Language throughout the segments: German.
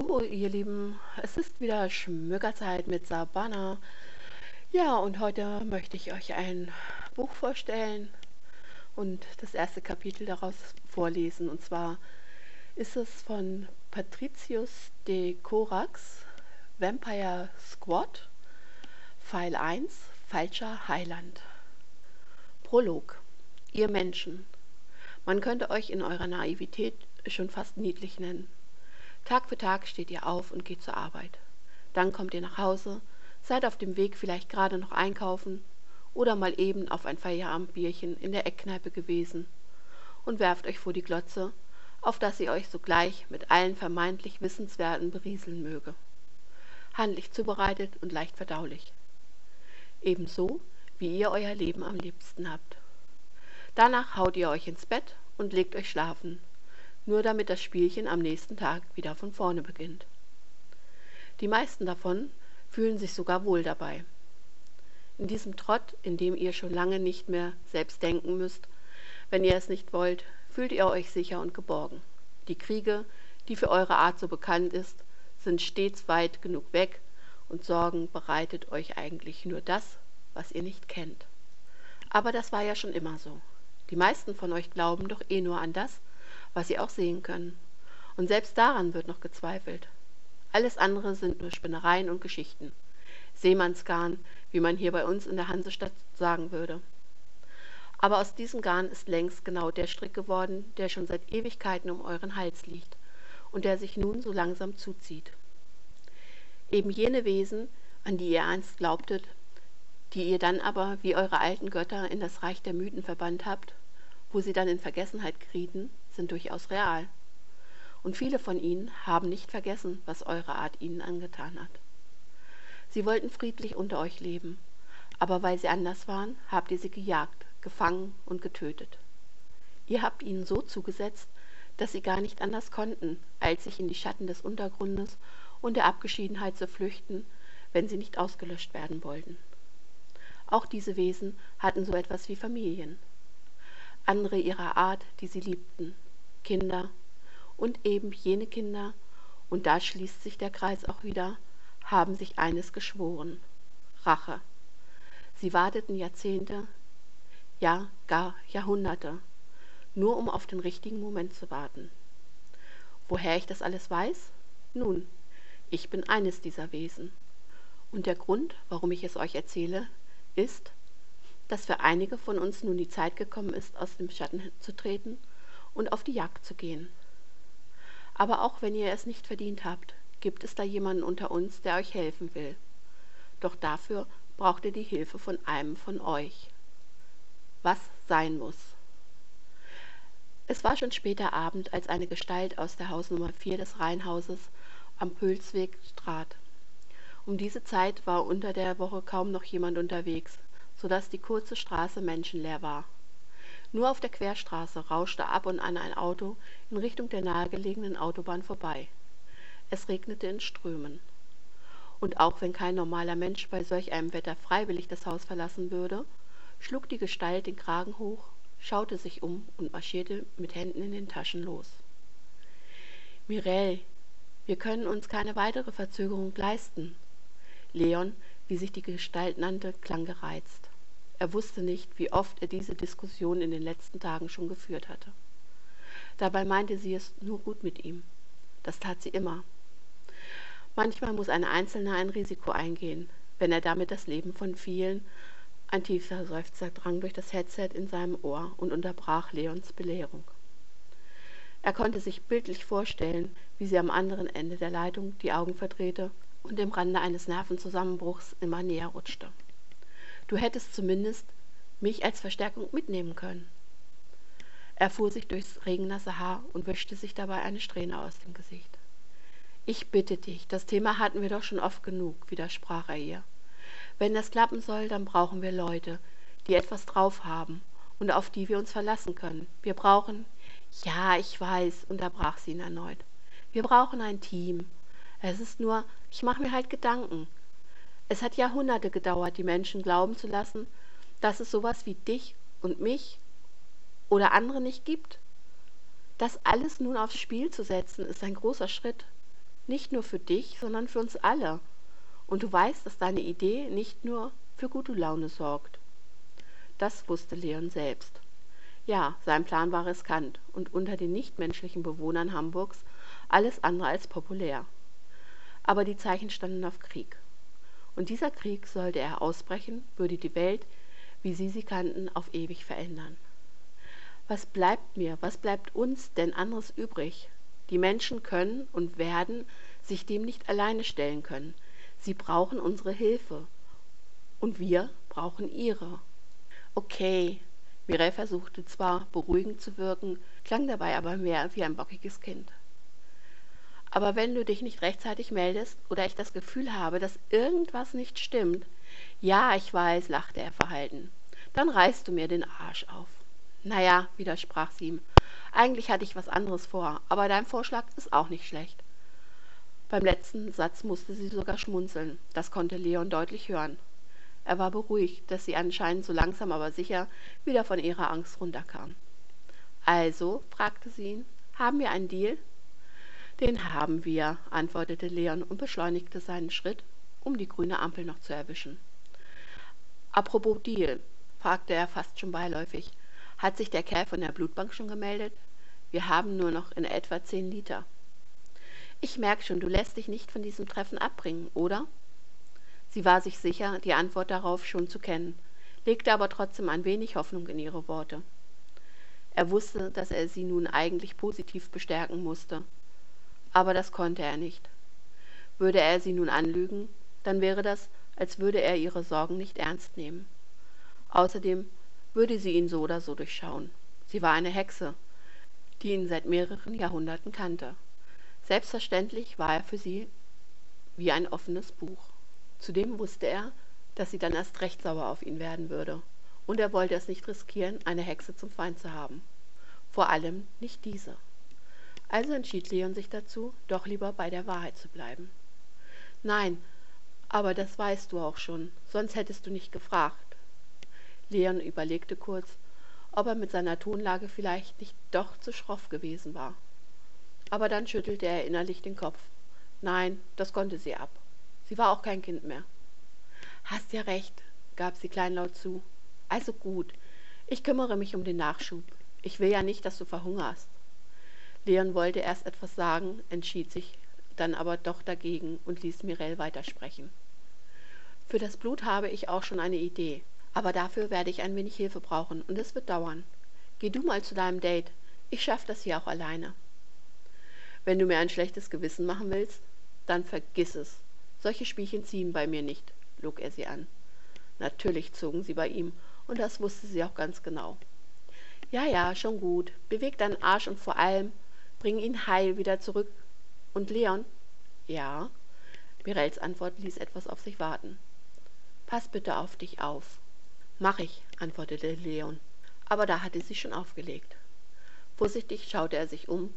Oh, ihr Lieben, es ist wieder Schmückerzeit mit Sabana. Ja, und heute möchte ich euch ein Buch vorstellen und das erste Kapitel daraus vorlesen. Und zwar ist es von Patricius de Corax, Vampire Squad, Pfeil 1, Falscher Heiland. Prolog. Ihr Menschen. Man könnte euch in eurer Naivität schon fast niedlich nennen. Tag für Tag steht ihr auf und geht zur Arbeit. Dann kommt ihr nach Hause, seid auf dem Weg vielleicht gerade noch einkaufen oder mal eben auf ein Feierabendbierchen in der Eckkneipe gewesen und werft euch vor die Glotze, auf dass sie euch sogleich mit allen vermeintlich Wissenswerten berieseln möge. Handlich zubereitet und leicht verdaulich. Ebenso, wie ihr euer Leben am liebsten habt. Danach haut ihr euch ins Bett und legt euch schlafen, nur damit das Spielchen am nächsten Tag wieder von vorne beginnt. Die meisten davon fühlen sich sogar wohl dabei. In diesem Trott, in dem ihr schon lange nicht mehr selbst denken müsst, wenn ihr es nicht wollt, fühlt ihr euch sicher und geborgen. Die Kriege, die für eure Art so bekannt ist, sind stets weit genug weg und Sorgen bereitet euch eigentlich nur das, was ihr nicht kennt. Aber das war ja schon immer so. Die meisten von euch glauben doch eh nur an das, was sie auch sehen können. Und selbst daran wird noch gezweifelt. Alles andere sind nur Spinnereien und Geschichten. Seemannsgarn, wie man hier bei uns in der Hansestadt sagen würde. Aber aus diesem Garn ist längst genau der Strick geworden, der schon seit Ewigkeiten um euren Hals liegt und der sich nun so langsam zuzieht. Eben jene Wesen, an die ihr einst glaubtet, die ihr dann aber wie eure alten Götter in das Reich der Mythen verbannt habt, wo sie dann in Vergessenheit gerieten, sind durchaus real. Und viele von ihnen haben nicht vergessen, was eure Art ihnen angetan hat. Sie wollten friedlich unter euch leben, aber weil sie anders waren, habt ihr sie gejagt, gefangen und getötet. Ihr habt ihnen so zugesetzt, dass sie gar nicht anders konnten, als sich in die Schatten des Untergrundes und der Abgeschiedenheit zu flüchten, wenn sie nicht ausgelöscht werden wollten. Auch diese Wesen hatten so etwas wie Familien. Andere ihrer Art, die sie liebten, Kinder und eben jene Kinder, und da schließt sich der Kreis auch wieder, haben sich eines geschworen Rache. Sie warteten Jahrzehnte, ja gar Jahrhunderte, nur um auf den richtigen Moment zu warten. Woher ich das alles weiß? Nun, ich bin eines dieser Wesen. Und der Grund, warum ich es euch erzähle, ist, dass für einige von uns nun die Zeit gekommen ist, aus dem Schatten zu treten und auf die Jagd zu gehen. Aber auch wenn ihr es nicht verdient habt, gibt es da jemanden unter uns, der euch helfen will. Doch dafür braucht ihr die Hilfe von einem von euch. Was sein muss. Es war schon später Abend, als eine Gestalt aus der Hausnummer 4 des Reihenhauses am Pülsweg trat. Um diese Zeit war unter der Woche kaum noch jemand unterwegs, so dass die kurze Straße menschenleer war. Nur auf der Querstraße rauschte ab und an ein Auto in Richtung der nahegelegenen Autobahn vorbei. Es regnete in Strömen. Und auch wenn kein normaler Mensch bei solch einem Wetter freiwillig das Haus verlassen würde, schlug die Gestalt den Kragen hoch, schaute sich um und marschierte mit Händen in den Taschen los. Mirelle, wir können uns keine weitere Verzögerung leisten. Leon, wie sich die Gestalt nannte, klang gereizt. Er wusste nicht, wie oft er diese Diskussion in den letzten Tagen schon geführt hatte. Dabei meinte sie es nur gut mit ihm. Das tat sie immer. Manchmal muss ein Einzelner ein Risiko eingehen, wenn er damit das Leben von vielen. Ein tiefer Seufzer drang durch das Headset in seinem Ohr und unterbrach Leons Belehrung. Er konnte sich bildlich vorstellen, wie sie am anderen Ende der Leitung die Augen verdrehte und im Rande eines Nervenzusammenbruchs immer näher rutschte. Du hättest zumindest mich als Verstärkung mitnehmen können. Er fuhr sich durchs regennasse Haar und wischte sich dabei eine Strähne aus dem Gesicht. Ich bitte dich, das Thema hatten wir doch schon oft genug, widersprach er ihr. Wenn das klappen soll, dann brauchen wir Leute, die etwas drauf haben und auf die wir uns verlassen können. Wir brauchen. Ja, ich weiß, unterbrach sie ihn erneut. Wir brauchen ein Team. Es ist nur, ich mache mir halt Gedanken. Es hat Jahrhunderte gedauert, die Menschen glauben zu lassen, dass es sowas wie dich und mich oder andere nicht gibt. Das alles nun aufs Spiel zu setzen, ist ein großer Schritt. Nicht nur für dich, sondern für uns alle. Und du weißt, dass deine Idee nicht nur für gute Laune sorgt. Das wusste Leon selbst. Ja, sein Plan war riskant und unter den nichtmenschlichen Bewohnern Hamburgs alles andere als populär. Aber die Zeichen standen auf Krieg. Und dieser Krieg, sollte er ausbrechen, würde die Welt, wie sie sie kannten, auf ewig verändern. Was bleibt mir, was bleibt uns denn anderes übrig? Die Menschen können und werden sich dem nicht alleine stellen können. Sie brauchen unsere Hilfe. Und wir brauchen ihre. Okay, Mireille versuchte zwar beruhigend zu wirken, klang dabei aber mehr wie ein bockiges Kind. Aber wenn du dich nicht rechtzeitig meldest oder ich das Gefühl habe, dass irgendwas nicht stimmt, ja, ich weiß, lachte er verhalten, dann reißt du mir den Arsch auf. Naja, widersprach sie ihm, eigentlich hatte ich was anderes vor, aber dein Vorschlag ist auch nicht schlecht. Beim letzten Satz musste sie sogar schmunzeln, das konnte Leon deutlich hören. Er war beruhigt, dass sie anscheinend so langsam aber sicher wieder von ihrer Angst runterkam. Also, fragte sie ihn, haben wir einen Deal? Den haben wir, antwortete Leon und beschleunigte seinen Schritt, um die grüne Ampel noch zu erwischen. Apropos Deal, fragte er fast schon beiläufig. Hat sich der Kerl von der Blutbank schon gemeldet? Wir haben nur noch in etwa zehn Liter. Ich merke schon, du lässt dich nicht von diesem Treffen abbringen, oder? Sie war sich sicher, die Antwort darauf schon zu kennen, legte aber trotzdem ein wenig Hoffnung in ihre Worte. Er wusste, dass er sie nun eigentlich positiv bestärken musste. Aber das konnte er nicht. Würde er sie nun anlügen, dann wäre das, als würde er ihre Sorgen nicht ernst nehmen. Außerdem würde sie ihn so oder so durchschauen. Sie war eine Hexe, die ihn seit mehreren Jahrhunderten kannte. Selbstverständlich war er für sie wie ein offenes Buch. Zudem wusste er, dass sie dann erst recht sauer auf ihn werden würde, und er wollte es nicht riskieren, eine Hexe zum Feind zu haben. Vor allem nicht diese. Also entschied Leon sich dazu, doch lieber bei der Wahrheit zu bleiben. Nein, aber das weißt du auch schon, sonst hättest du nicht gefragt. Leon überlegte kurz, ob er mit seiner Tonlage vielleicht nicht doch zu schroff gewesen war. Aber dann schüttelte er innerlich den Kopf. Nein, das konnte sie ab. Sie war auch kein Kind mehr. Hast ja recht, gab sie kleinlaut zu. Also gut, ich kümmere mich um den Nachschub. Ich will ja nicht, dass du verhungerst. Leon wollte erst etwas sagen, entschied sich dann aber doch dagegen und ließ Mirelle weitersprechen. Für das Blut habe ich auch schon eine Idee, aber dafür werde ich ein wenig Hilfe brauchen und es wird dauern. Geh du mal zu deinem Date. Ich schaffe das hier auch alleine. Wenn du mir ein schlechtes Gewissen machen willst, dann vergiss es, solche Spielchen ziehen bei mir nicht, log er sie an. Natürlich zogen sie bei ihm, und das wusste sie auch ganz genau. Ja, ja, schon gut. Beweg deinen Arsch und vor allem bring ihn heil wieder zurück. Und Leon? Ja. Mirels Antwort ließ etwas auf sich warten. Pass bitte auf dich auf. Mach ich, antwortete Leon. Aber da hatte sie schon aufgelegt. Vorsichtig schaute er sich um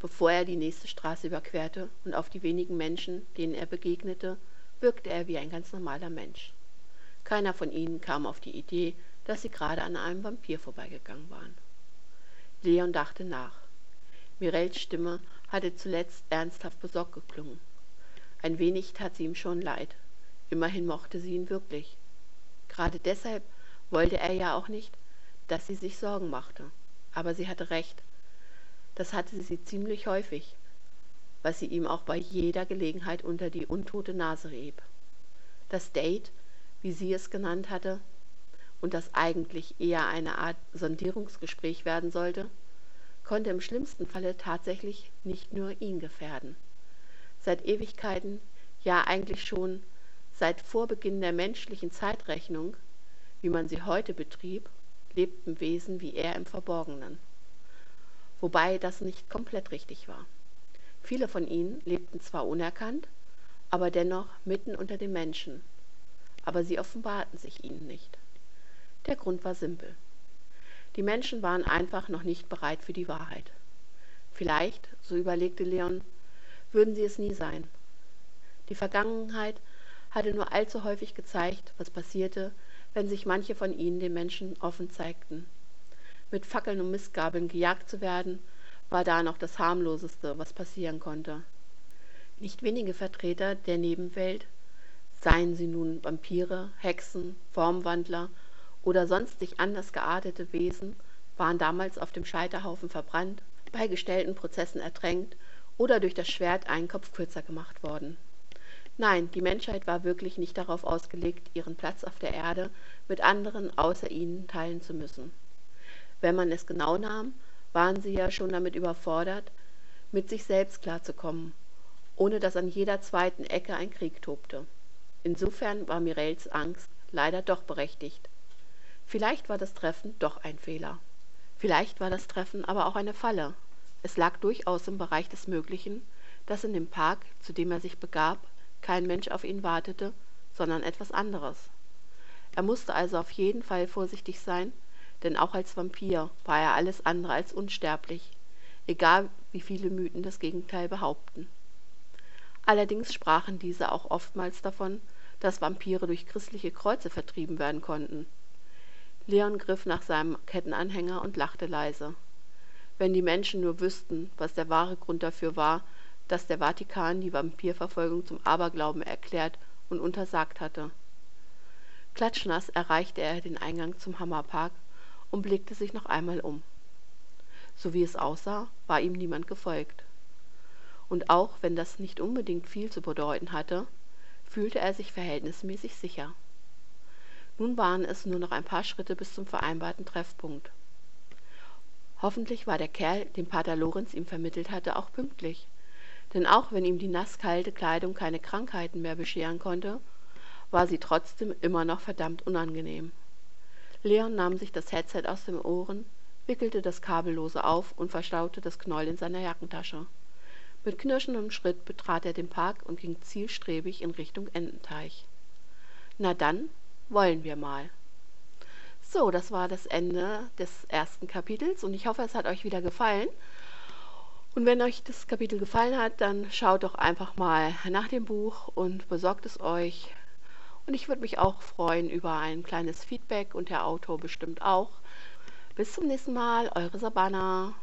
Bevor er die nächste Straße überquerte und auf die wenigen Menschen, denen er begegnete, wirkte er wie ein ganz normaler Mensch. Keiner von ihnen kam auf die Idee, dass sie gerade an einem Vampir vorbeigegangen waren. Leon dachte nach. Mirels Stimme hatte zuletzt ernsthaft besorgt geklungen. Ein wenig tat sie ihm schon leid. Immerhin mochte sie ihn wirklich. Gerade deshalb wollte er ja auch nicht, dass sie sich Sorgen machte. Aber sie hatte recht. Das hatte sie ziemlich häufig, was sie ihm auch bei jeder Gelegenheit unter die untote Nase rieb. Das Date, wie sie es genannt hatte, und das eigentlich eher eine Art Sondierungsgespräch werden sollte, konnte im schlimmsten Falle tatsächlich nicht nur ihn gefährden. Seit Ewigkeiten, ja eigentlich schon seit Vorbeginn der menschlichen Zeitrechnung, wie man sie heute betrieb, lebten Wesen wie er im Verborgenen wobei das nicht komplett richtig war. Viele von ihnen lebten zwar unerkannt, aber dennoch mitten unter den Menschen, aber sie offenbarten sich ihnen nicht. Der Grund war simpel. Die Menschen waren einfach noch nicht bereit für die Wahrheit. Vielleicht, so überlegte Leon, würden sie es nie sein. Die Vergangenheit hatte nur allzu häufig gezeigt, was passierte, wenn sich manche von ihnen den Menschen offen zeigten mit Fackeln und Mistgabeln gejagt zu werden, war da noch das harmloseste, was passieren konnte. Nicht wenige Vertreter der Nebenwelt, seien sie nun Vampire, Hexen, Formwandler oder sonstig anders geartete Wesen, waren damals auf dem Scheiterhaufen verbrannt, bei gestellten Prozessen ertränkt oder durch das Schwert einen Kopf kürzer gemacht worden. Nein, die Menschheit war wirklich nicht darauf ausgelegt, ihren Platz auf der Erde mit anderen außer ihnen teilen zu müssen. Wenn man es genau nahm, waren sie ja schon damit überfordert, mit sich selbst klarzukommen, ohne dass an jeder zweiten Ecke ein Krieg tobte. Insofern war Mirels Angst leider doch berechtigt. Vielleicht war das Treffen doch ein Fehler. Vielleicht war das Treffen aber auch eine Falle. Es lag durchaus im Bereich des Möglichen, dass in dem Park, zu dem er sich begab, kein Mensch auf ihn wartete, sondern etwas anderes. Er musste also auf jeden Fall vorsichtig sein, denn auch als Vampir war er alles andere als unsterblich, egal wie viele Mythen das Gegenteil behaupten. Allerdings sprachen diese auch oftmals davon, dass Vampire durch christliche Kreuze vertrieben werden konnten. Leon griff nach seinem Kettenanhänger und lachte leise. Wenn die Menschen nur wüssten, was der wahre Grund dafür war, dass der Vatikan die Vampirverfolgung zum Aberglauben erklärt und untersagt hatte. Klatschnass erreichte er den Eingang zum Hammerpark und blickte sich noch einmal um. So wie es aussah, war ihm niemand gefolgt. Und auch wenn das nicht unbedingt viel zu bedeuten hatte, fühlte er sich verhältnismäßig sicher. Nun waren es nur noch ein paar Schritte bis zum vereinbarten Treffpunkt. Hoffentlich war der Kerl, den Pater Lorenz ihm vermittelt hatte, auch pünktlich denn auch wenn ihm die nasskalte Kleidung keine Krankheiten mehr bescheren konnte, war sie trotzdem immer noch verdammt unangenehm. Leon nahm sich das Headset aus den Ohren, wickelte das Kabellose auf und verstaute das Knäuel in seiner Jackentasche. Mit knirschendem Schritt betrat er den Park und ging zielstrebig in Richtung Ententeich. Na dann, wollen wir mal. So, das war das Ende des ersten Kapitels und ich hoffe, es hat euch wieder gefallen. Und wenn euch das Kapitel gefallen hat, dann schaut doch einfach mal nach dem Buch und besorgt es euch. Und ich würde mich auch freuen über ein kleines Feedback und der Autor bestimmt auch. Bis zum nächsten Mal, eure Sabana.